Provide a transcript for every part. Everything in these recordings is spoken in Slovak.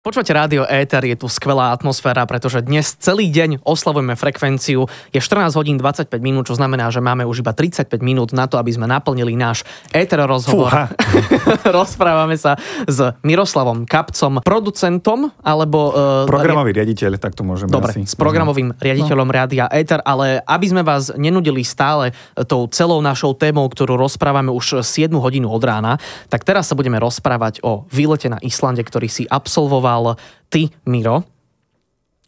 Počúvate rádio Éter, je tu skvelá atmosféra, pretože dnes celý deň oslavujeme frekvenciu. Je 14 hodín 25 minút, čo znamená, že máme už iba 35 minút na to, aby sme naplnili náš Éter rozhovor. Rozprávame sa s Miroslavom Kapcom, producentom, alebo... Uh, Programový riaditeľ, tak to môžeme Dobre, asi. s programovým no. riaditeľom no. Rádia Éter, ale aby sme vás nenudili stále tou celou našou témou, ktorú rozprávame už 7 hodinu od rána, tak teraz sa budeme rozprávať o výlete na Islande, ktorý si absolvoval absolvoval ty, Miro.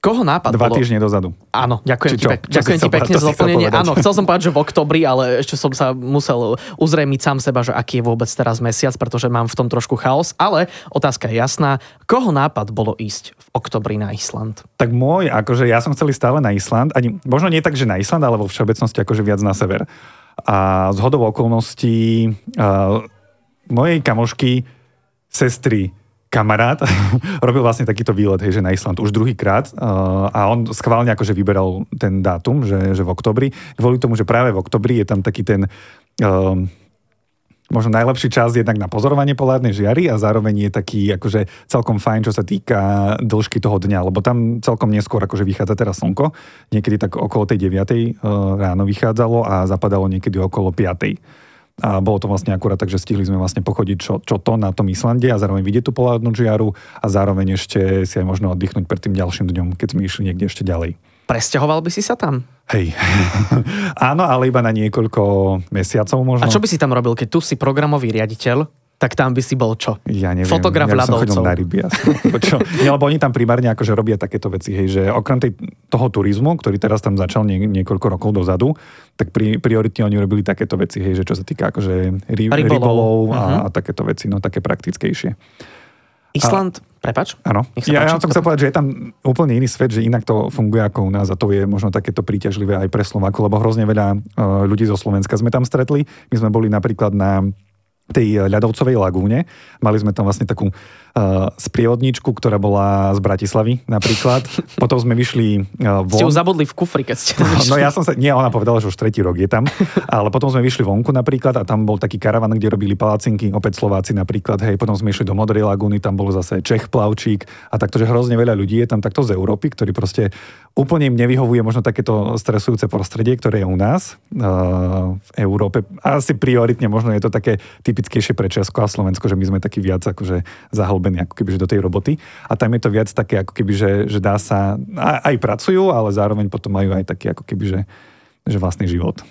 Koho nápad Dva týždne dozadu. Áno, ďakujem ti, pek- ďakujem ti pekne za doplnenie. Áno, chcel som povedať, že v oktobri, ale ešte som sa musel uzrejmiť sám seba, že aký je vôbec teraz mesiac, pretože mám v tom trošku chaos. Ale otázka je jasná. Koho nápad bolo ísť v oktobri na Island? Tak môj, akože ja som chcel ísť stále na Island. Ani, možno nie tak, že na Island, ale vo všeobecnosti akože viac na sever. A z hodov okolností uh, mojej kamošky, sestry, kamarát robil vlastne takýto výlet, hej, že na Island už druhýkrát uh, a on schválne akože vyberal ten dátum, že, že v oktobri, kvôli tomu, že práve v oktobri je tam taký ten uh, možno najlepší čas jednak na pozorovanie polárnej žiary a zároveň je taký akože celkom fajn, čo sa týka dĺžky toho dňa, lebo tam celkom neskôr akože vychádza teraz slnko, niekedy tak okolo tej 9. Uh, ráno vychádzalo a zapadalo niekedy okolo 5 a bolo to vlastne akurát tak, že stihli sme vlastne pochodiť čo, čo to na tom Islande a zároveň vidieť tú polárnu žiaru a zároveň ešte si aj možno oddychnúť pred tým ďalším dňom, keď sme išli niekde ešte ďalej. Presťahoval by si sa tam? Hej. Áno, ale iba na niekoľko mesiacov možno. A čo by si tam robil, keď tu si programový riaditeľ, tak tam by si bol čo? Ja neviem. Fotograf ja. Som na ryby, čo? Nie, lebo oni tam primárne akože robia takéto veci, hej, že okrem tej, toho turizmu, ktorý teraz tam začal nie, niekoľko rokov dozadu, tak pri, prioritne oni robili takéto veci, hej, že čo sa týka akože ry, rybolov, rybolov a, uh-huh. a takéto veci, no také praktickejšie. Island, a, prepač? Áno. Ja, ja som chcel povedať, že je tam úplne iný svet, že inak to funguje ako u nás a to je možno takéto príťažlivé aj pre Slováku, lebo hrozne veľa uh, ľudí zo Slovenska sme tam stretli. My sme boli napríklad na tej ľadovcovej lagúne. Mali sme tam vlastne takú uh, sprievodničku, ktorá bola z Bratislavy napríklad. Potom sme vyšli uh, von. Ste ju zabudli v kufri, keď ste tam vyšli. No ja som sa, nie, ona povedala, že už tretí rok je tam. Ale potom sme vyšli vonku napríklad a tam bol taký karavan, kde robili palacinky, opäť Slováci napríklad. Hej, potom sme išli do Modrej lagúny, tam bol zase Čech plavčík a takto, že hrozne veľa ľudí je tam takto z Európy, ktorí proste úplne im nevyhovuje možno takéto stresujúce prostredie, ktoré je u nás uh, v Európe. Asi prioritne možno je to také typickejšie pre Česko a Slovensko, že my sme takí viac akože zahlbení zahlbení ako keby, že do tej roboty. A tam je to viac také, ako keby, že, že dá sa, aj, aj pracujú, ale zároveň potom majú aj taký, ako keby, že, že vlastný život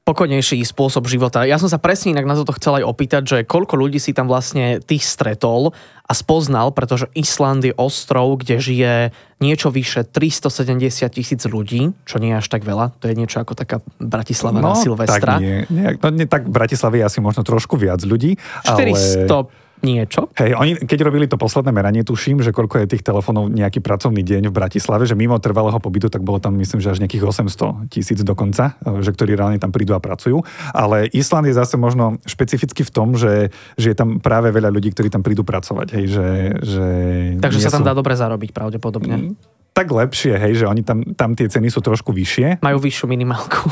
pokojnejší spôsob života. Ja som sa presne inak na toto chcel aj opýtať, že koľko ľudí si tam vlastne tých stretol a spoznal, pretože Island je ostrov, kde žije niečo vyše 370 tisíc ľudí, čo nie je až tak veľa. To je niečo ako taká Bratislava no, na Silvestra. Tak nie, nie, no, nie, tak v Bratislave je asi možno trošku viac ľudí. 400 ale niečo. Hej, oni, keď robili to posledné meranie, tuším, že koľko je tých telefónov nejaký pracovný deň v Bratislave, že mimo trvalého pobytu, tak bolo tam myslím, že až nejakých 800 tisíc dokonca, že ktorí reálne tam prídu a pracujú. Ale Island je zase možno špecificky v tom, že, že je tam práve veľa ľudí, ktorí tam prídu pracovať. Hej, že, že Takže sa tam sú... dá dobre zarobiť pravdepodobne. Mm, tak lepšie, hej, že oni tam, tam tie ceny sú trošku vyššie. Majú vyššiu minimálku.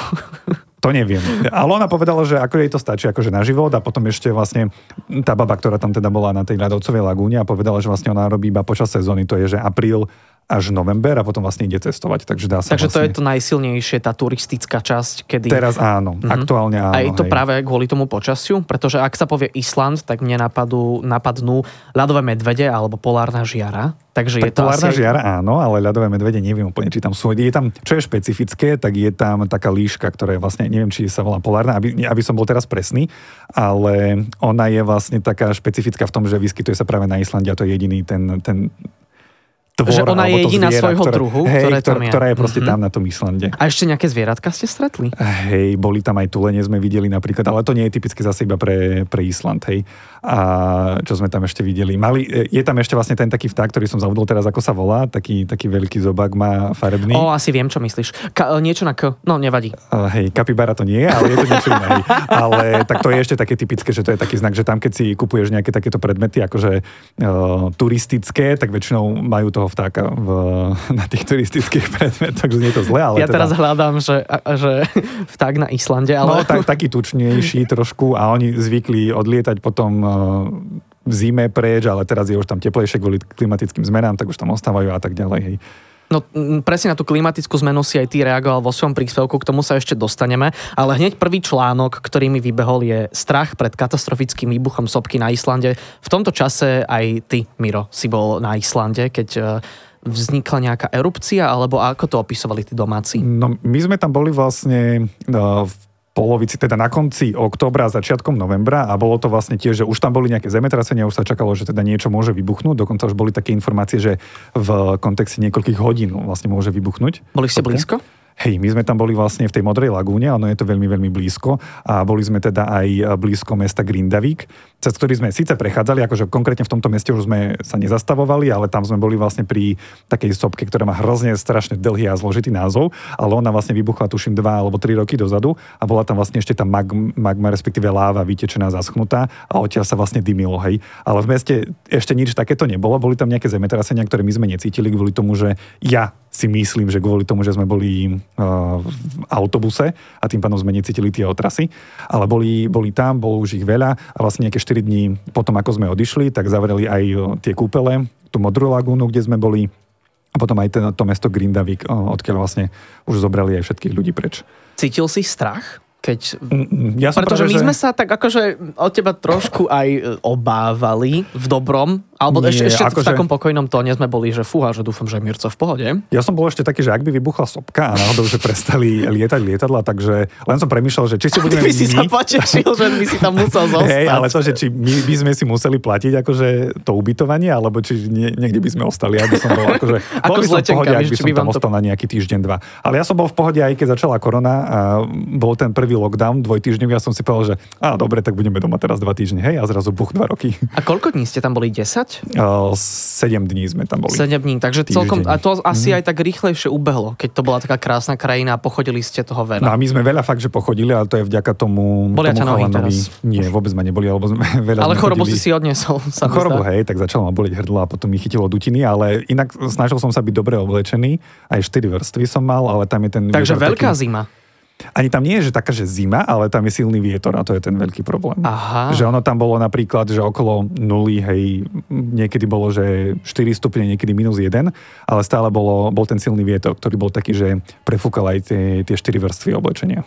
To neviem. Ale ona povedala, že ako jej to stačí akože na život a potom ešte vlastne tá baba, ktorá tam teda bola na tej ľadovcovej lagúne a povedala, že vlastne ona robí iba počas sezóny, to je, že apríl až november a potom vlastne ide cestovať. Takže dá sa Takže vlastne... to je to najsilnejšie, tá turistická časť, kedy... Teraz áno, mm-hmm. aktuálne áno. A je to hej. práve kvôli tomu počasiu? Pretože ak sa povie Island, tak mne napadú, napadnú ľadové medvede alebo polárna žiara. Takže tak je to polárna asi... žiara áno, ale ľadové medvede neviem úplne, či tam sú. Je tam, čo je špecifické, tak je tam taká líška, ktorá je vlastne, neviem, či sa volá polárna, aby, aby som bol teraz presný, ale ona je vlastne taká špecifická v tom, že vyskytuje sa práve na Islande a to je jediný ten, ten tvor, Že ona je jediná zviera, svojho ktoré, druhu, hej, ktoré tam ktorá, je. ktorá je proste Mhm. tam na tom Islande. A ešte nejaké zvieratka ste stretli? Hej, boli tam aj tulene sme videli napríklad, ale to nie je typické zase iba pre, pre Island, hej. A čo sme tam ešte videli? Mali, je tam ešte vlastne ten taký vták, ktorý som zabudol teraz, ako sa volá, taký, taký veľký zobák má farebný. O, asi viem, čo myslíš. Ka- niečo na K. No, nevadí. Uh, hej, kapibara to nie je, ale je to niečo iné. hej. Ale tak to je ešte také typické, že to je taký znak, že tam keď si kupuješ nejaké takéto predmety, akože uh, turistické, tak väčšinou majú toho vtáka v, na tých turistických predmetoch, takže nie je to zle, ale ja teda... teraz hľadám, že, že vták na Islande, ale... No, tak, taký tučnejší trošku a oni zvykli odlietať potom uh, v zime preč, ale teraz je už tam teplejšie kvôli klimatickým zmenám, tak už tam ostávajú a tak ďalej. Hej. No m, presne na tú klimatickú zmenu si aj ty reagoval vo svojom príspevku, k tomu sa ešte dostaneme, ale hneď prvý článok, ktorý mi vybehol je strach pred katastrofickým výbuchom sopky na Islande. V tomto čase aj ty, Miro, si bol na Islande, keď e, vznikla nejaká erupcia, alebo ako to opisovali tí domáci? No, my sme tam boli vlastne uh, v polovici, teda na konci októbra a začiatkom novembra a bolo to vlastne tiež, že už tam boli nejaké zemetrasenia, už sa čakalo, že teda niečo môže vybuchnúť, dokonca už boli také informácie, že v kontexte niekoľkých hodín vlastne môže vybuchnúť. Boli ste blízko? Hej, my sme tam boli vlastne v tej Modrej lagúne, ono je to veľmi, veľmi blízko a boli sme teda aj blízko mesta Grindavik, cez ktorý sme síce prechádzali, akože konkrétne v tomto meste už sme sa nezastavovali, ale tam sme boli vlastne pri takej sopke, ktorá má hrozne strašne dlhý a zložitý názov, ale ona vlastne vybuchla tuším dva alebo tri roky dozadu a bola tam vlastne ešte tá magma, magma respektíve láva vytečená, zaschnutá a odtiaľ sa vlastne dymilo, hej. Ale v meste ešte nič takéto nebolo, boli tam nejaké zemetrasenia, ktoré my sme necítili kvôli tomu, že ja si myslím, že kvôli tomu, že sme boli uh, v autobuse a tým pádom sme necítili tie otrasy, ale boli, boli tam, bolo už ich veľa a vlastne nejaké 4 dní potom, ako sme odišli, tak zavreli aj uh, tie kúpele, tú modrú lagúnu, kde sme boli a potom aj ten, to mesto Grindavik, uh, odkiaľ vlastne už zobrali aj všetkých ľudí preč. Cítil si strach? Keď... Mm, Ja som Pretože práve, my že... sme sa tak akože od teba trošku aj e, obávali v dobrom, alebo Nie, ešte, ešte v akože- takom pokojnom tóne sme boli, že fúha, že dúfam, že je Mirco v pohode. Ja som bol ešte taký, že ak by vybuchla sopka a náhodou, že prestali lietať lietadla, takže len som premýšľal, že či si Ty budeme by si sa my- potešil, že by si tam musel zostať. Hej, ale to, že či my by sme si museli platiť akože to ubytovanie, alebo či nie, niekde by sme ostali, aby som bol akože... Ako bol by som v pohode, ak by som tam to- ostal na nejaký týždeň, dva. Ale ja som bol v pohode aj keď začala korona a bol ten prvý lockdown dvojtýždňový, ja som si povedal, že á, dobre, tak budeme doma teraz dva týždne, hej, a zrazu buch dva roky. A koľko dní ste tam boli? 10? Uh, 7 dní sme tam boli. 7 dní, takže Týždeň. celkom, a to asi Mhm. aj tak rýchlejšie ubehlo, keď to bola taká krásna krajina a pochodili ste toho No veľa. a my sme veľa fakt, že pochodili, ale to je vďaka tomu, Bolia tomu ťa nohy teraz? Nie, vôbec ma neboli, alebo sme veľa ale chorobu si si odniesol, sa Chorobu, hej, tak začalo ma boleť hrdlo a potom mi chytilo dutiny, ale inak snažil som sa byť dobre oblečený. Aj 4 vrstvy som mal, ale tam je ten Takže veľká taký, zima. Ani tam nie je, že taká, že zima, ale tam je silný vietor a to je ten veľký problém. Aha. Že ono tam bolo napríklad, že okolo nuly, hej, niekedy bolo, že 4 stupne, niekedy minus 1, ale stále bolo, bol ten silný vietor, ktorý bol taký, že prefúkal aj tie, tie 4 vrstvy oblečenia.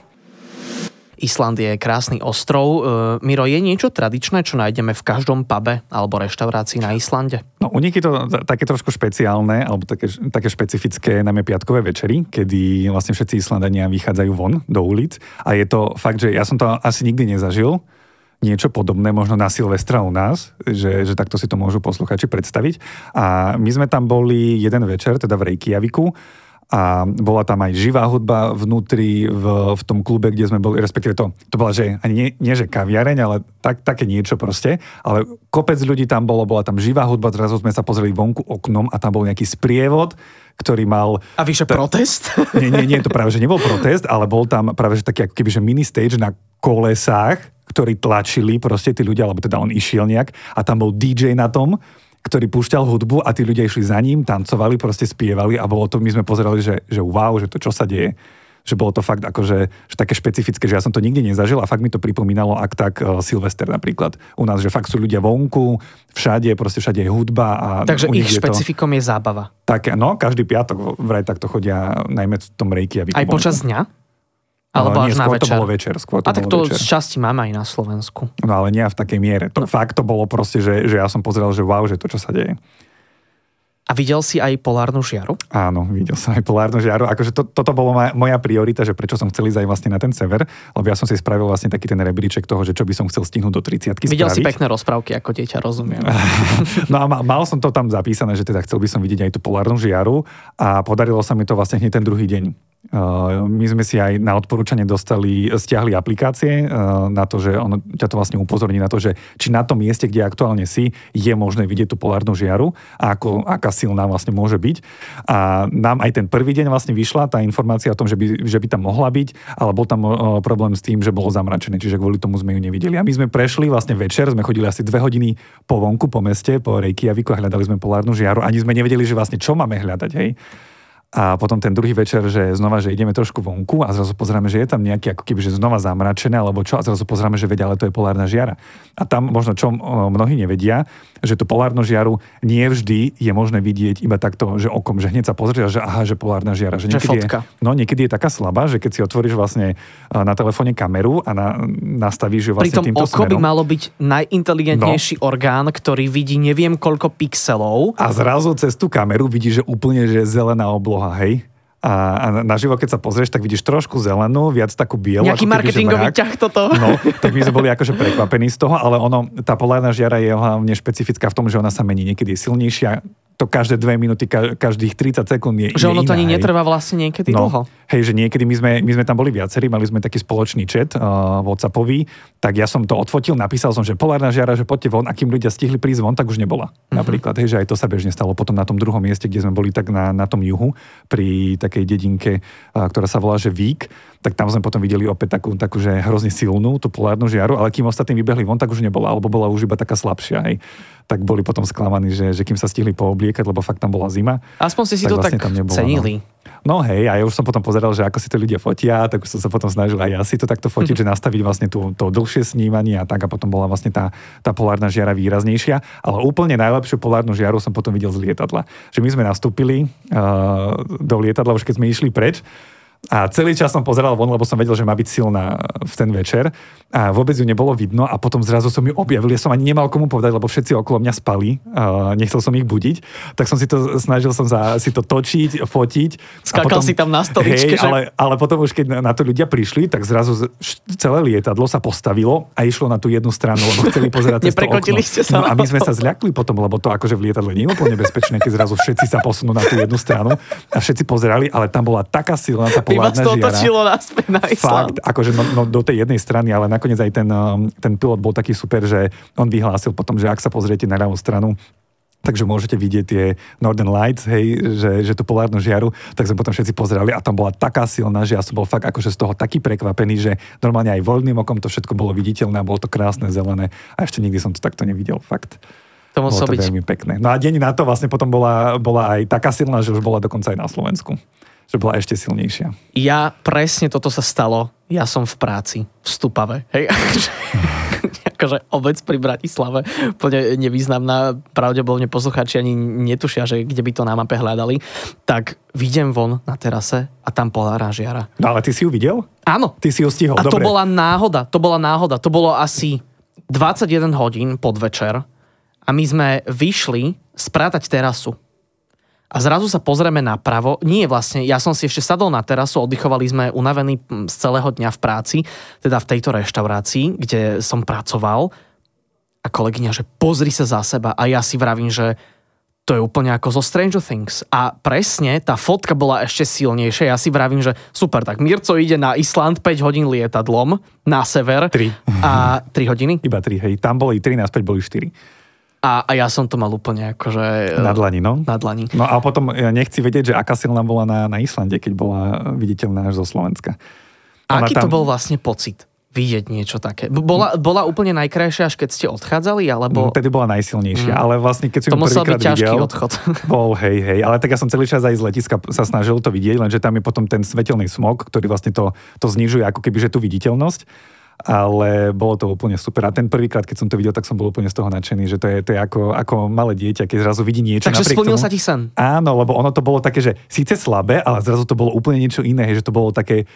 Island je krásny ostrov. E, Miro, je niečo tradičné, čo nájdeme v každom pube alebo reštaurácii na Islande? No u nich je to také trošku špeciálne, alebo také, také špecifické, najmä piatkové večery, kedy vlastne všetci Islandania vychádzajú von do ulic a je to fakt, že ja som to asi nikdy nezažil, niečo podobné možno na Silvestra u nás, že, že takto si to môžu posluchači predstaviť. A my sme tam boli jeden večer, teda v Reykjaviku, a bola tam aj živá hudba vnútri v, v tom klube, kde sme boli, respektíve to, to bola, že ani nie, nie že kaviareň, ale tak, také niečo proste, ale kopec ľudí tam bolo, bola tam živá hudba, zrazu sme sa pozreli vonku oknom a tam bol nejaký sprievod, ktorý mal A vyše protest? nie, nie, nie, to práve, že nebol protest, ale bol tam práve, že taký ako keby, že mini stage na kolesách, ktorí tlačili proste tí ľudia, alebo teda on išiel nejak a tam bol DJ na tom, ktorý púšťal hudbu a tí ľudia išli za ním, tancovali, proste spievali a bolo to, my sme pozerali, že, že wow, že to čo sa deje že bolo to fakt akože že také špecifické, že ja som to nikdy nezažil a fakt mi to pripomínalo ak tak uh, Silvester napríklad. U nás, že fakt sú ľudia vonku, všade, proste všade je hudba. A Takže ich je to, špecifikom je zábava. tak, no, každý piatok vraj takto chodia, najmä v tom Reykjaviku. Aj vonku. počas dňa? Ale Alebo nie, až na skôr to večer? bolo večer. Skôr to A tak to večer. z časti máme aj na Slovensku. No ale nie v takej miere. To, no. Fakt to bolo proste, že, že ja som pozeral, že wow, že to, čo sa deje. A videl si aj polárnu žiaru? Áno, videl som aj polárnu žiaru. Akože to, toto bolo moja, moja priorita, že prečo som chcel ísť aj vlastne na ten sever, lebo ja som si spravil vlastne taký ten rebríček toho, že čo by som chcel stihnúť do 30 Videl spraviť. si pekné rozprávky ako dieťa, rozumiem. no a mal som to tam zapísané, že teda chcel by som vidieť aj tú polárnu žiaru a podarilo sa mi to vlastne hneď ten druhý deň. Uh, my sme si aj na odporúčanie dostali, stiahli aplikácie uh, na to, že ono ťa to vlastne upozorní na to, že či na tom mieste, kde aktuálne si, je možné vidieť tú polárnu žiaru a ako, aká silná vlastne môže byť. A nám aj ten prvý deň vlastne vyšla tá informácia o tom, že by, že by tam mohla byť, ale bol tam uh, problém s tým, že bolo zamračené, čiže kvôli tomu sme ju nevideli. A my sme prešli vlastne večer, sme chodili asi dve hodiny po vonku, po meste, po Reykjaviku a hľadali sme polárnu žiaru. Ani sme nevedeli, že vlastne čo máme hľadať, hej. A potom ten druhý večer, že znova, že ideme trošku vonku a zrazu pozeráme, že je tam nejaký ako keby, že znova zamračené, alebo čo, a zrazu pozeráme, že vedia, ale to je polárna žiara. A tam možno, čo mnohí nevedia, že tú polárnu žiaru nie vždy je možné vidieť iba takto, že okom, že hneď sa pozrie, že aha, že polárna žiara. Že niekedy, je, no, niekedy je taká slabá, že keď si otvoríš vlastne na telefóne kameru a na, nastavíš ju vlastne Pritom týmto oko smerom. by malo byť najinteligentnejší no. orgán, ktorý vidí neviem koľko pixelov. A zrazu cez tú kameru vidíš, že úplne že zelená obloha, hej? A, a naživo, keď sa pozrieš, tak vidíš trošku zelenú, viac takú bielu. Nejaký marketingový ťah toto. No, tak my sme boli akože prekvapení z toho, ale ono, tá polárna žiara je hlavne špecifická v tom, že ona sa mení. Niekedy je silnejšia, to každé dve minúty, každých 30 sekúnd je Že ono to ani netrvá vlastne niekedy no, dlho. Hej, že niekedy my sme, my sme tam boli viacerí, mali sme taký spoločný chat uh, WhatsAppový, tak ja som to odfotil, napísal som, že polárna žiara, že poďte von, a kým ľudia stihli prísť von, tak už nebola. Mm-hmm. Napríklad, hej, že aj to sa bežne stalo potom na tom druhom mieste, kde sme boli tak na, na tom juhu, pri takej dedinke, uh, ktorá sa volá, že Vík, tak tam sme potom videli opäť takú, takú že hrozne silnú, tú polárnu žiaru, ale kým ostatní vybehli von, tak už nebola, alebo bola už iba taká slabšia. Hej. Tak boli potom sklamaní, že, že kým sa stihli poobliekať, lebo fakt tam bola zima. Aspoň ste si tak to vlastne tak tam nebola, cenili. No. no hej, a ja už som potom pozeral, že ako si to ľudia fotia, tak už som sa potom snažil aj ja si to takto fotiť, že nastaviť vlastne tú, to dlhšie snímanie a tak a potom bola vlastne tá, tá polárna žiara výraznejšia. Ale úplne najlepšiu polárnu žiaru som potom videl z lietadla. Že my sme nastúpili uh, do lietadla už keď sme išli preč a celý čas som pozeral von, lebo som vedel, že má byť silná v ten večer. A vôbec ju nebolo vidno a potom zrazu som ju objavil. Ja som ani nemal komu povedať, lebo všetci okolo mňa spali. A nechcel som ich budiť. Tak som si to, snažil som sa si to točiť, fotiť. Skákal potom, si tam na stoličke. Hej, že... ale, ale potom už keď na to ľudia prišli, tak zrazu celé lietadlo sa postavilo a išlo na tú jednu stranu, lebo chceli pozerať cez to okno. ste sa. No a my sme sa zľakli potom, lebo to akože v lietadle nie je úplne bezpečné, keď zrazu všetci sa posunú na tú jednu stranu a všetci pozerali, ale tam bola taká silná tá By vás to otočilo naspäť na Island. Fakt, akože no, no, do tej jednej strany, ale nakoniec aj ten, um, ten pilot bol taký super, že on vyhlásil potom, že ak sa pozriete na ľavú stranu, takže môžete vidieť tie Northern Lights, hej, že, že tú polárnu žiaru, tak sme potom všetci pozerali a tam bola taká silná, že ja som bol fakt akože z toho taký prekvapený, že normálne aj voľným okom to všetko bolo viditeľné a bolo to krásne, zelené a ešte nikdy som to takto nevidel, fakt. To to byť... veľmi pekné. No a deň na to vlastne potom bola, bola aj taká silná, že už bola dokonca aj na Slovensku že bola ešte silnejšia. Ja presne toto sa stalo. Ja som v práci, v Stupave. Hej, akože obec pri Bratislave, úplne nevýznamná, pravdepodobne poslucháči ani netušia, že kde by to na mape hľadali, tak vidím von na terase a tam polárna žiara. No ale ty si ju videl? Áno. Ty si ju stihol, A dobre. to bola náhoda, to bola náhoda. To bolo asi 21 hodín podvečer a my sme vyšli sprátať terasu a zrazu sa pozrieme napravo. Nie vlastne, ja som si ešte sadol na terasu, oddychovali sme unavení z celého dňa v práci, teda v tejto reštaurácii, kde som pracoval. A kolegyňa, že pozri sa za seba. A ja si vravím, že to je úplne ako zo Stranger Things. A presne, tá fotka bola ešte silnejšia. Ja si vravím, že super, tak Mirco ide na Island 5 hodín lietadlom na sever. 3. A 3 hodiny? Iba 3, hej. Tam boli 3, naspäť boli 4. A, a ja som to mal úplne akože... Na dlani, no. Na dlani. No a potom ja nechci vedieť, že aká silná bola na, na Islande, keď bola viditeľná až zo Slovenska. Ona Aký tam... to bol vlastne pocit? vidieť niečo také. Bola, bola úplne najkrajšia, až keď ste odchádzali, alebo... Vtedy bola najsilnejšia, mm. ale vlastne keď som to musel byť ťažký videl, odchod. Bol, hej, hej, ale tak ja som celý čas aj z letiska sa snažil to vidieť, lenže tam je potom ten svetelný smog, ktorý vlastne to, to znižuje ako keby, že tú viditeľnosť ale bolo to úplne super. A ten prvýkrát, keď som to videl, tak som bol úplne z toho nadšený, že to je, to je ako, ako malé dieťa, keď zrazu vidí niečo. Takže splnil tomu, sa ti sen. Áno, lebo ono to bolo také, že síce slabé, ale zrazu to bolo úplne niečo iné, že to bolo také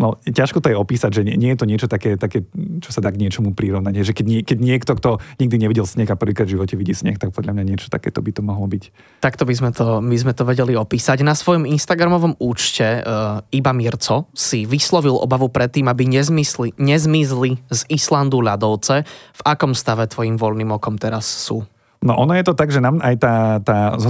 no, ťažko to je opísať, že nie, nie je to niečo také, také, čo sa dá k niečomu prirovnať. Že keď, nie, keď niekto, kto nikdy nevidel sneh a prvýkrát v živote vidí sneh, tak podľa mňa niečo takéto by to mohlo byť. Takto by sme to, my sme to vedeli opísať. Na svojom Instagramovom účte uh, Iba Mirco si vyslovil obavu predtým, aby nezmysli, nezmizli z Islandu ľadovce. V akom stave tvojim voľným okom teraz sú? No ono je to tak, že nám aj tá, tá z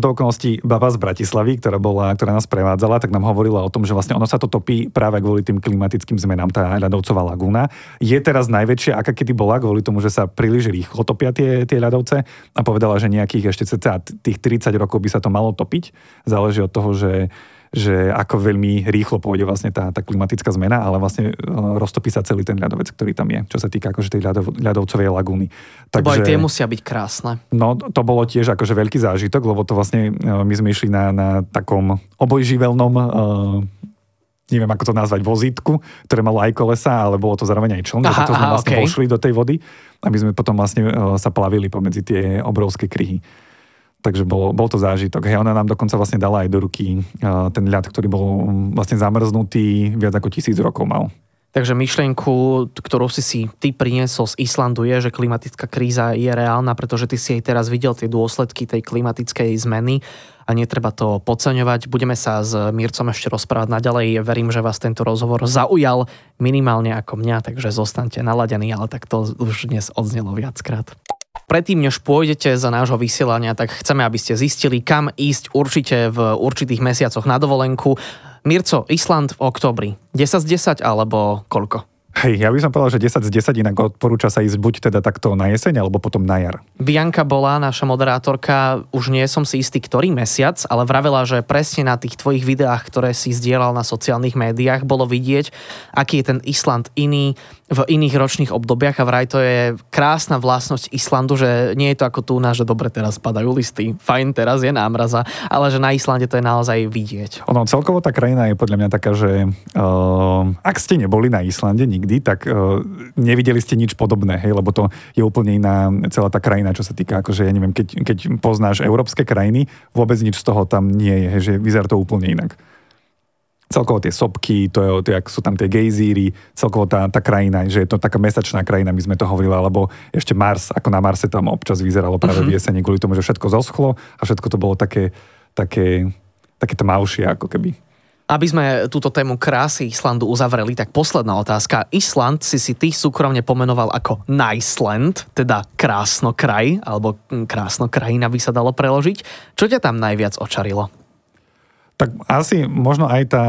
baba z Bratislavy, ktorá, bola, ktorá nás prevádzala, tak nám hovorila o tom, že vlastne ono sa to topí práve kvôli tým klimatickým zmenám, tá ľadovcová lagúna. Je teraz najväčšia, aká kedy bola, kvôli tomu, že sa príliš rýchlo topia tie, tie ľadovce a povedala, že nejakých ešte cca tých 30 rokov by sa to malo topiť. Záleží od toho, že že ako veľmi rýchlo pôjde vlastne tá, tá klimatická zmena, ale vlastne uh, roztopí sa celý ten ľadovec, ktorý tam je, čo sa týka akože tej ľadov, ľadovcovej lagúny. Takže, aj tie musia byť krásne. No to bolo tiež akože veľký zážitok, lebo to vlastne uh, my sme išli na, na takom obojživelnom uh, neviem ako to nazvať, vozítku, ktoré malo aj kolesa, ale bolo to zároveň aj čln, to sme vlastne okay. pošli do tej vody, aby sme potom vlastne sa plavili pomedzi tie obrovské kryhy takže bol, bol to zážitok. Hej, ona nám dokonca vlastne dala aj do ruky uh, ten ľad, ktorý bol um, vlastne zamrznutý, viac ako tisíc rokov mal. Takže myšlienku, ktorú si si ty priniesol z Islandu je, že klimatická kríza je reálna, pretože ty si aj teraz videl tie dôsledky tej klimatickej zmeny a netreba to podceňovať. Budeme sa s Mírcom ešte rozprávať naďalej. Verím, že vás tento rozhovor zaujal minimálne ako mňa, takže zostaňte naladení, ale tak to už dnes odznelo viackrát. Predtým, než pôjdete za nášho vysielania, tak chceme, aby ste zistili, kam ísť určite v určitých mesiacoch na dovolenku. Mirco, Island v oktobri. 10 z 10 alebo koľko? Hej, ja by som povedal, že 10 z 10 inak odporúča sa ísť buď teda takto na jeseň, alebo potom na jar. Bianka bola naša moderátorka, už nie som si istý ktorý mesiac, ale vravela, že presne na tých tvojich videách, ktoré si zdieľal na sociálnych médiách, bolo vidieť, aký je ten Island iný, v iných ročných obdobiach a vraj to je krásna vlastnosť Islandu, že nie je to ako tu nás, že dobre teraz padajú listy, fajn, teraz je námraza, ale že na Islande to je naozaj vidieť. Ono, celkovo tá krajina je podľa mňa taká, že uh, ak ste neboli na Islande nikdy, tak uh, nevideli ste nič podobné, hej, lebo to je úplne iná celá tá krajina, čo sa týka, akože ja neviem, keď, keď poznáš európske krajiny, vôbec nič z toho tam nie je, hej, že vyzerá to úplne inak celkovo tie sopky, to je, to je, sú tam tie gejzíry, celkovo tá, tá krajina, že je to taká mesačná krajina, my sme to hovorili, alebo ešte Mars, ako na Marse tam občas vyzeralo práve uh-huh. v jeseni, kvôli tomu, že všetko zoschlo a všetko to bolo také, také, také tmavšie ako keby. Aby sme túto tému krásy Islandu uzavreli, tak posledná otázka. Island si si ty súkromne pomenoval ako Niceland, teda krásno kraj, alebo krásno krajina by sa dalo preložiť. Čo ťa tam najviac očarilo? Tak asi možno aj tá...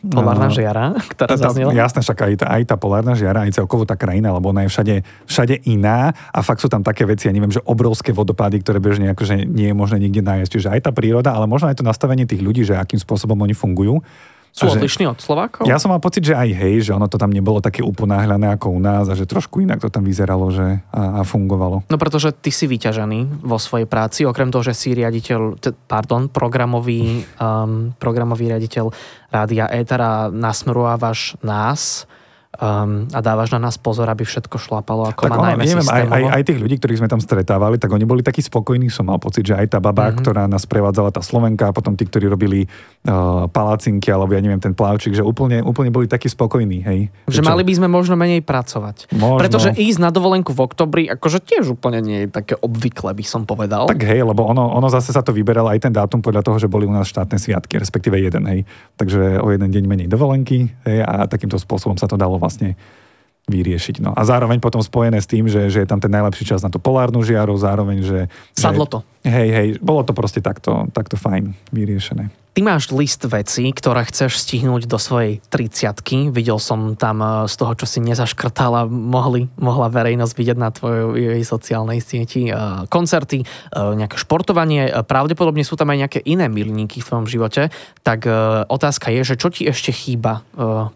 Polárna no, žiara, ktorá tá, zaznela? Jasné, však aj tá, aj tá polárna žiara, aj celkovo tá krajina, lebo ona je všade, všade iná a fakt sú tam také veci, ja neviem, že obrovské vodopády, ktoré bežne akože nie je možné nikde nájsť. Čiže aj tá príroda, ale možno aj to nastavenie tých ľudí, že akým spôsobom oni fungujú. Sú že, odlišní od Slovákov? Ja som mal pocit, že aj hej, že ono to tam nebolo také uponáhľané ako u nás a že trošku inak to tam vyzeralo že a, a fungovalo. No pretože ty si vyťažený vo svojej práci, okrem toho, že si riaditeľ, pardon, programový, um, programový riaditeľ Rádia Etera nasmerovávaš nás um, a dávaš na nás pozor, aby všetko šlapalo ako tak má najmä neviem, aj, aj, aj, tých ľudí, ktorých sme tam stretávali, tak oni boli takí spokojní, som mal pocit, že aj tá baba, mm-hmm. ktorá nás prevádzala, tá Slovenka, a potom tí, ktorí robili uh, palacinky, alebo ja neviem, ten plavčík, že úplne, úplne boli takí spokojní, hej. Že, že mali by sme možno menej pracovať. Možno. Pretože ísť na dovolenku v oktobri, akože tiež úplne nie je také obvykle, by som povedal. Tak hej, lebo ono, ono zase sa to vyberalo aj ten dátum podľa toho, že boli u nás štátne sviatky, respektíve jeden, hej. Takže o jeden deň menej dovolenky, hej, a takýmto spôsobom sa to dalo vlastne vyriešiť. No. A zároveň potom spojené s tým, že, že je tam ten najlepší čas na tú polárnu žiaru, zároveň, že... Sadlo to. Hej, hej, bolo to proste takto, takto fajn vyriešené. Ty máš list vecí, ktoré chceš stihnúť do svojej 30 Videl som tam e, z toho, čo si nezaškrtala, mohli, mohla verejnosť vidieť na tvojej sociálnej sieti e, koncerty, e, nejaké športovanie. Pravdepodobne sú tam aj nejaké iné milníky v tvojom živote. Tak otázka je, že čo ti ešte chýba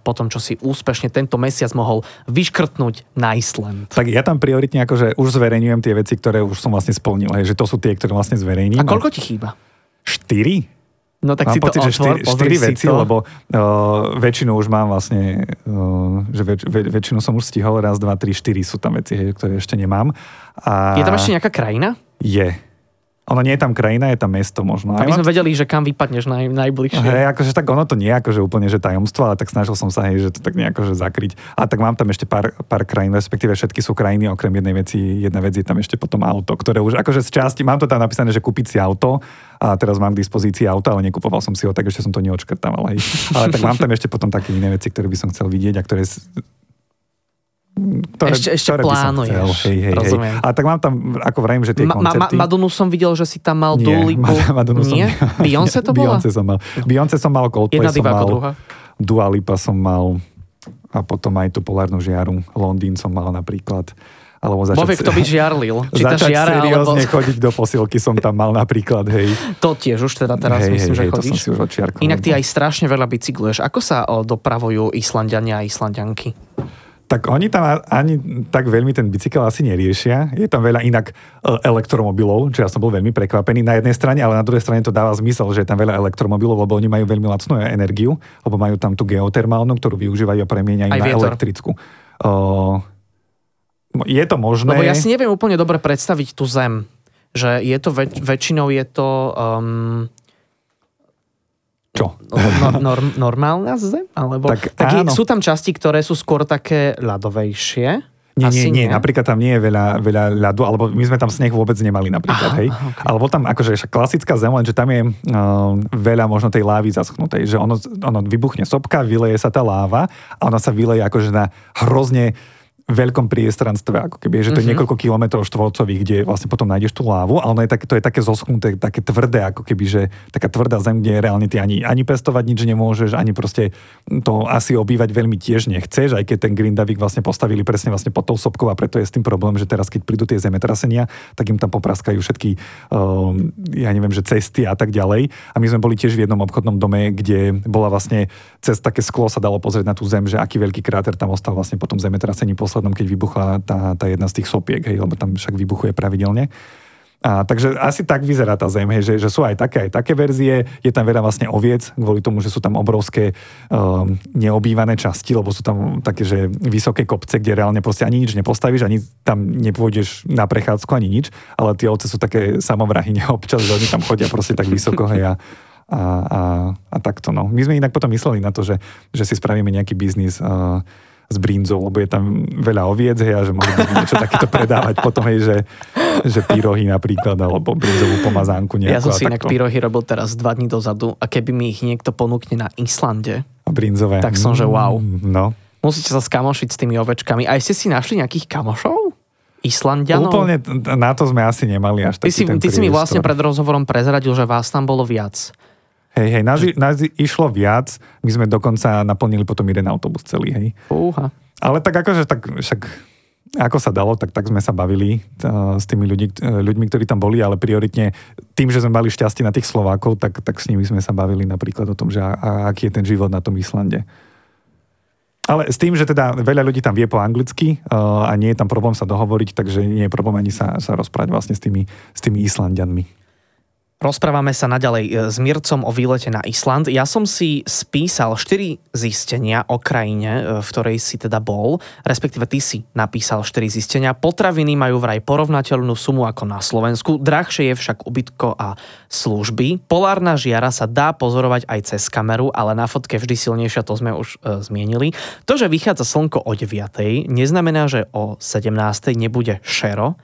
po tom, čo si úspešne tento mesiac mohol vyškrtnúť na Island? Tak ja tam prioritne akože už zverejňujem tie veci, ktoré už som vlastne splnil. Že to sú tie, ktoré vlastne zverejním. A koľko ti chýba? Štyri? No tak mám si pocit, to otvor, že 4, 4 veci, to. lebo uh, väčšinu už mám vlastne, uh, že väč, väč, väčšinu som už stihol, raz, dva, tri, štyri sú tam veci, hej, ktoré ešte nemám. A... Je tam ešte nejaká krajina? Je. Ono nie je tam krajina, je tam mesto možno. Aby sme vedeli, že kam vypadneš naj, najbližšie. Hej, akože tak ono to nie je akože úplne, že tajomstvo, ale tak snažil som sa, hej, že to tak nejako že zakryť. A tak mám tam ešte pár, pár krajín, respektíve všetky sú krajiny, okrem jednej veci, jedna vec je tam ešte potom auto, ktoré už akože z časti, mám to tam napísané, že kúpiť si auto a teraz mám k dispozícii auto, ale nekupoval som si ho, tak ešte som to neočkrtával. Hej. Ale tak mám tam ešte potom také iné veci, ktoré by som chcel vidieť a ktoré ktoré, Ešte- ešte ktoré plánuješ. chcel. Hej, hej, hej. Rozumiem. A tak mám tam, ako vrajím, že tie Ma, ma, ma, koncerty... Madunu som videl, že si tam mal Nie, Dua Lipu. Mad- Madonu som- Nie? Beyoncé to bola? Beyoncé som mal. Beyoncé som mal, Coldplay Jedna som mal. druhá. Dua Lipa som mal a potom aj tú polárnu žiaru. Londýn som mal napríklad. Alebo začať, Bovie, kto by žiarlil. Či tá začať žiara, alebo... seriózne chodiť do posilky som tam mal napríklad, hej. To tiež už teda teraz hej, myslím, hej, že hej, to som chodíš. si už. Inak ty aj strašne veľa bicykluješ. Ako sa dopravujú Islandiania a Islandianky? Tak oni tam ani tak veľmi ten bicykel asi neriešia. Je tam veľa inak e, elektromobilov, čo ja som bol veľmi prekvapený na jednej strane, ale na druhej strane to dáva zmysel, že je tam veľa elektromobilov, lebo oni majú veľmi lacnú energiu, lebo majú tam tú geotermálnu, ktorú využívajú a premieňajú Aj na vietor. elektrickú. Uh, je to možné. Lebo ja si neviem úplne dobre predstaviť tú zem. Že je to, väč- väčšinou je to um, Čo? no, norm, normálna zem? Alebo, Tak tak je, áno. sú tam časti, ktoré sú skôr také ľadovejšie? Nie, Asi nie, nie, napríklad tam nie je veľa, veľa ľadu, alebo my sme tam sneh vôbec nemali napríklad, Aha, hej. aha, okay. Alebo tam akože klasická zem, lenže tam je uh, veľa možno tej lávy zaschnutej, že ono, ono vybuchne sopka, vyleje sa tá láva a ona sa vyleje akože na hrozne veľkom priestranstve, ako keby, že to je Mhm. niekoľko kilometrov štvorcových, kde vlastne potom nájdeš tú lávu, ale ono je tak, to je také zoschnuté, také tvrdé, ako keby, že taká tvrdá zem, kde reálne ty ani, ani pestovať nič nemôžeš, ani proste to asi obývať veľmi tiež nechceš, aj keď ten Grindavik vlastne postavili presne vlastne pod tou sopkou a preto je s tým problém, že teraz keď prídu tie zemetrasenia, tak im tam popraskajú všetky, um, ja neviem, že cesty a tak ďalej. A my sme boli tiež v jednom obchodnom dome, kde bola vlastne cez také sklo sa dalo pozrieť na tú zem, že aký veľký kráter tam ostal vlastne po tom zemetrasení poslednom, keď vybuchla tá, tá jedna z tých sopiek, hej, lebo tam však vybuchuje pravidelne. A, takže asi tak vyzerá tá zem, hej, že, že sú aj také, aj také verzie, je tam veľa vlastne oviec, kvôli tomu, že sú tam obrovské um, neobývané časti, lebo sú tam také, že vysoké kopce, kde reálne proste ani nič nepostavíš, ani tam nepôjdeš na prechádzku, ani nič, ale tie ovce sú také samovrahy občas, že oni tam chodia proste tak vysoko, hej, a, a, a, a takto, no. My sme inak potom mysleli na to, že, že si spravíme nejaký biznis uh, s brinzou, lebo je tam veľa oviec, hej, a že mohli by niečo takéto predávať potom, hej, že, že pyrohy napríklad, alebo brinzovú pomazánku nejakú Ja som si inak takto. pyrohy robil teraz dva dní dozadu a keby mi ich niekto ponúkne na Islande, A brinzové. Tak som, že wow. Mm, No. musíte sa skamošiť s tými ovečkami. A ste si našli nejakých kamošov? Islandianov? Úplne na to sme asi nemali až Ty taký si, ten ty si mi vlastne pred rozhovorom prezradil, že vás tam bolo viac. Hej, hej, nás, nás išlo viac, my sme dokonca naplnili potom jeden autobus celý, hej. Fúha. Ale tak akože, tak však ako sa dalo, tak, tak sme sa bavili uh, s tými ľudí, uh, ľuďmi, ktorí tam boli, ale prioritne tým, že sme mali šťastie na tých Slovákov, tak, tak s nimi sme sa bavili napríklad o tom, že a, a, aký je ten život na tom Islande. Ale s tým, že teda veľa ľudí tam vie po anglicky uh, a nie je tam problém sa dohovoriť, takže nie je problém ani sa, sa rozprávať vlastne s tými, s tými Islandianmi. Rozprávame sa naďalej e, s Mircom o výlete na Island. Ja som si spísal 4 zistenia o krajine, e, v ktorej si teda bol, respektíve ty si napísal 4 zistenia. Potraviny majú vraj porovnateľnú sumu ako na Slovensku, drahšie je však ubytko a služby. Polárna žiara sa dá pozorovať aj cez kameru, ale na fotke vždy silnejšia, to sme už e, zmienili. To, že vychádza slnko o 9, neznamená, že o 17 nebude šero,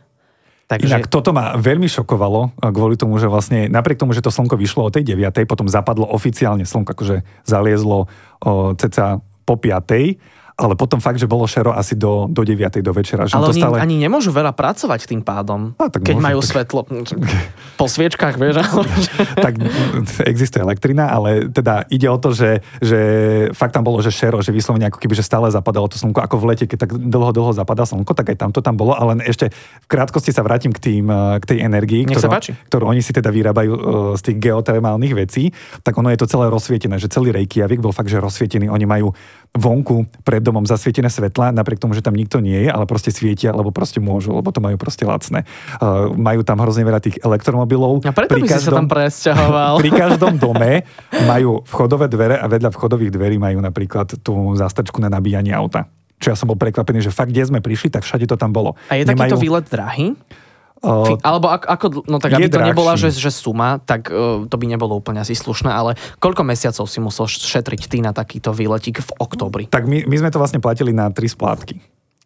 Takže... Inak toto ma veľmi šokovalo kvôli tomu, že vlastne napriek tomu, že to slnko vyšlo o tej 9, potom zapadlo oficiálne slnko, akože zaliezlo o, ceca po 5, ale potom fakt, že bolo šero asi do, do 9. do večera. Že Ale to oni stále... ani nemôžu veľa pracovať tým pádom, A, tak keď môžu, majú tak- svetlo po sviečkách, vieš. ale- tak existuje elektrina, ale teda ide o to, že, že fakt tam bolo, že šero, že vyslovene ako keby, že stále zapadalo to slnko, ako v lete, keď tak dlho, dlho zapadá slnko, tak aj tam to tam bolo, ale ešte v krátkosti sa vrátim k, tým, k tej energii, ktorú, ktorú oni si teda vyrábajú eh, z tých geotermálnych vecí, tak ono je to celé rozsvietené, že celý Reykjavik bol fakt, že rozsvietený. Oni majú vonku pred domom zasvietené svetla, napriek tomu, že tam nikto nie je, ale proste svietia, lebo proste môžu, lebo to majú proste lacné. Uh, majú tam hrozne veľa tých elektromobilov. A preto by si sa tam presťahoval. pri každom dome majú vchodové dvere a vedľa vchodových dverí majú napríklad tú zastačku na nabíjanie auta. Čo ja som bol prekvapený, že fakt, kde sme prišli, tak všade to tam bolo. A je takýto výlet drahý? Alebo ako, ako, no tak aby to nebola, drahší. že, že suma, tak uh, to by nebolo úplne asi slušné, ale koľko mesiacov si musel šetriť ty na takýto výletík v oktobri? Tak my, my sme to vlastne platili na tri splátky.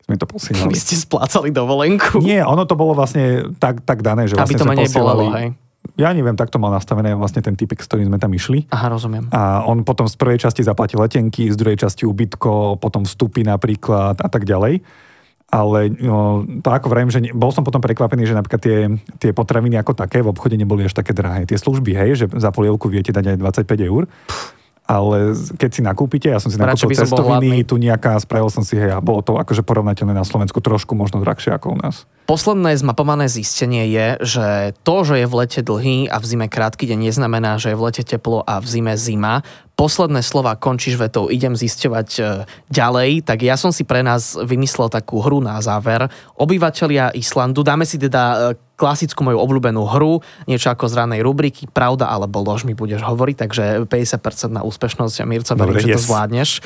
Sme to posielali. Vy ste splácali dovolenku? Nie, ono to bolo vlastne tak, tak dané, že Aby vlastne to sme menej bolelo, posielali- hej? Ja neviem, tak to mal nastavené vlastne ten typek, s ktorým sme tam išli. Aha, rozumiem. A on potom z prvej časti zaplatil letenky, z druhej časti ubytko, potom vstupy napríklad a tak ďalej. Ale no, to ako vrajím, že ne, bol som potom prekvapený, že napríklad tie, tie potraviny ako také v obchode neboli až také drahé. Tie služby, hej, že za polievku viete dať aj 25 eur. Ale keď si nakúpite, ja som si Radšej nakúpil hladný. cestoviny, tu nejaká, spravil som si, hej, a bolo to akože porovnateľné na Slovensku trošku možno drahšie ako u nás. Posledné zmapované zistenie je, že to, že je v lete dlhý a v zime krátky deň, neznamená, že je v lete teplo a v zime zima. Posledné slova končíš vetou, idem zisťovať e, ďalej, tak ja som si pre nás vymyslel takú hru na záver. Obyvatelia Islandu, dáme si teda e, klasickú moju obľúbenú hru, niečo ako z ranej rubriky, pravda alebo lož mi budeš hovoriť, takže 50% na úspešnosť a Mirco, verím, že to yes. zvládneš. E,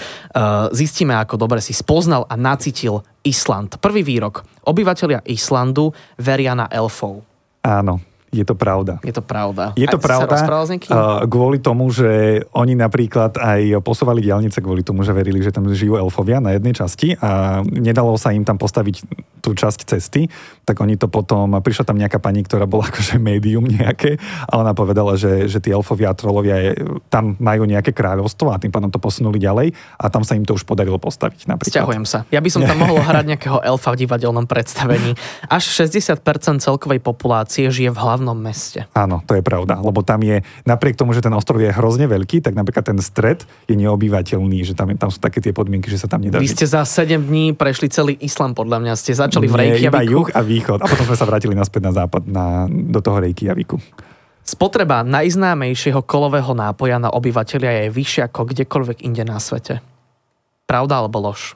Zistíme, ako dobre si spoznal a nacítil Island. Prvý výrok. Obyvatelia Islandu veria na elfov. Áno, je to pravda. Je to pravda. Je to Aj pravda, uh, kvôli tomu, že oni napríklad aj posúvali diálnice kvôli tomu, že verili, že tam žijú elfovia na jednej časti a nedalo sa im tam postaviť tú časť cesty, tak oni to potom, prišla tam nejaká pani, ktorá bola akože médium nejaké a ona povedala, že, že tí elfovia a trolovia je, tam majú nejaké kráľovstvo a tým pádom to posunuli ďalej a tam sa im to už podarilo postaviť napríklad. Sťahujem sa. Ja by som tam mohol hrať nejakého elfa v divadelnom predstavení. Až 60% celkovej populácie žije v hlavnom meste. Áno, to je pravda, lebo tam je, napriek tomu, že ten ostrov je hrozne veľký, tak napríklad ten stred je neobyvateľný, že tam, tam sú také tie podmienky, že sa tam nedá Vy ste za 7 dní prešli celý Islam, podľa mňa. Ste začali v Nie, iba Reykjaviku. juh a východ. A potom sme sa vrátili naspäť na západ, na, do toho Reykjaviku. Spotreba najznámejšieho kolového nápoja na obyvateľia je vyššia ako kdekoľvek inde na svete. Pravda alebo lož?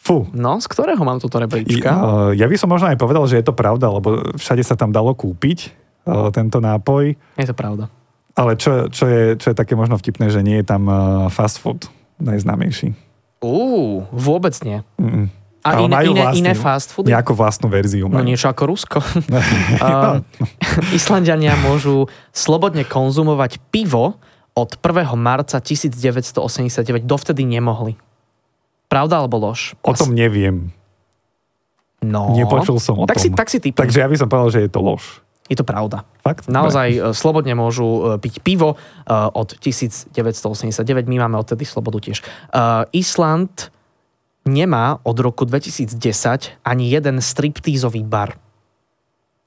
Fú. No, z ktorého mám túto rebríčka? uh, ja by som možno aj povedal, že je to pravda, lebo všade sa tam dalo kúpiť uh, tento nápoj. Je to pravda. Ale čo, čo, je, čo je také možno vtipné, že nie je tam uh, fast food najznámejší. Uú, vôbec nie. Mm-mm. A Ale iné, majú iné, vlastný- iné fast foody? Nejakú vlastnú verziu. No majú. niečo ako Rusko. No. A Islandiania môžu slobodne konzumovať pivo od 1. marca 1989. Dovtedy nemohli. Pravda alebo lož? O tom neviem. No. Nepočul som o tak tom. Si, tak si typuj. Takže ja by som povedal, že je to lož. Je to pravda. Fakt? Naozaj e, slobodne môžu e, piť pivo e, od 1989. My máme odtedy slobodu tiež. Island nemá od roku 2010 ani jeden striptízový bar.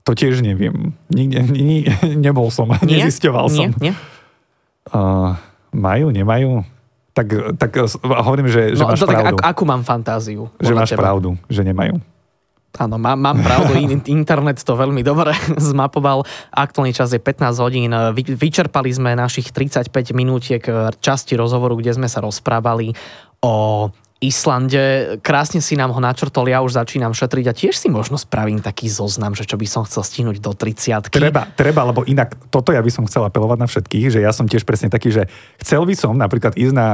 To tiež neviem. Nikde, ni, nebol som, Nie? nezisťoval Nie? som. Nie? Uh, majú, nemajú? Tak, tak hovorím, že, že No, máš to, tak, pravdu. ak, akú mám fantáziu? že máš teba? pravdu, že nemajú. Áno, mám, mám pravdu, In- internet to veľmi dobre zmapoval. Aktuálny čas je 15 hodín. Vy, vyčerpali sme našich 35 minútiek eh, časti rozhovoru, kde sme sa rozprávali o Islande. Krásne si nám ho načrtol, ja už začínam šetriť a tiež si možno spravím taký zoznam, že čo by som chcel stihnúť do 30 Treba, treba, lebo inak toto ja by som chcel apelovať na všetkých, že ja som tiež presne taký, že chcel by som napríklad ísť na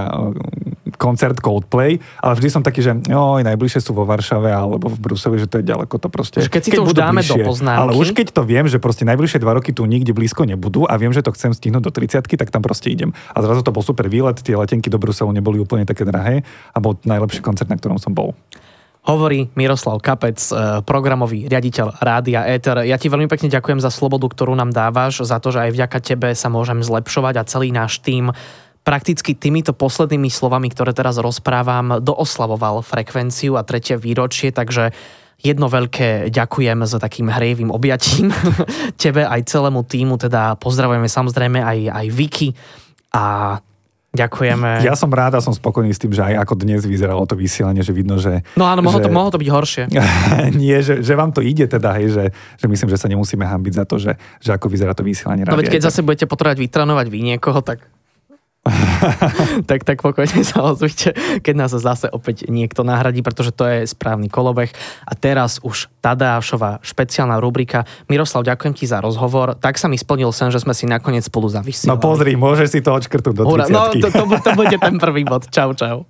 koncert Coldplay, ale vždy som taký, že oj, najbližšie sú vo Varšave alebo v Bruseli, že to je ďaleko to proste. Keď si to už dáme do poznámky. Ale už keď to viem, že proste najbližšie dva roky tu nikde blízko nebudú a viem, že to chcem stihnúť do 30 tak tam proste idem. A zrazu to bol super výlet, tie letenky do Bruselu neboli úplne také drahé a bol najlepší koncert, na ktorom som bol. Hovorí Miroslav Kapec, eh, programový riaditeľ Rádia Éter. Ja ti veľmi pekne ďakujem za slobodu, ktorú nám dávaš, za to, že aj vďaka tebe sa môžem zlepšovať a celý náš tým prakticky týmito poslednými slovami, ktoré teraz rozprávam, dooslavoval frekvenciu a tretie výročie, takže jedno veľké ďakujem za takým hrejivým objatím tebe aj celému týmu, teda pozdravujeme samozrejme aj, aj Vicky a ďakujeme. Ja som rád a som spokojný s tým, že aj ako dnes vyzeralo to vysielanie, že vidno, že... No áno, mohlo, že... to, mohlo to byť horšie. Nie, že, že vám to ide teda, hej, že, že myslím, že sa nemusíme hambiť za to, že, že ako vyzerá to vysielanie No veď keď zase budete potrebovať vytrénovať vy niekoho, tak... tak, tak pokojne sa ozvite, keď nás zase opäť niekto nahradí, pretože to je správny kolobeh. A teraz už Tadášová špeciálna rubrika. Miroslav, ďakujem ti za rozhovor. Tak sa mi splnil sen, že sme si nakoniec spolu zavysielali. No pozri, môžeš si to odškrtnúť do 30 Hurá, No to, to, to bude ten prvý bod. Čau, čau.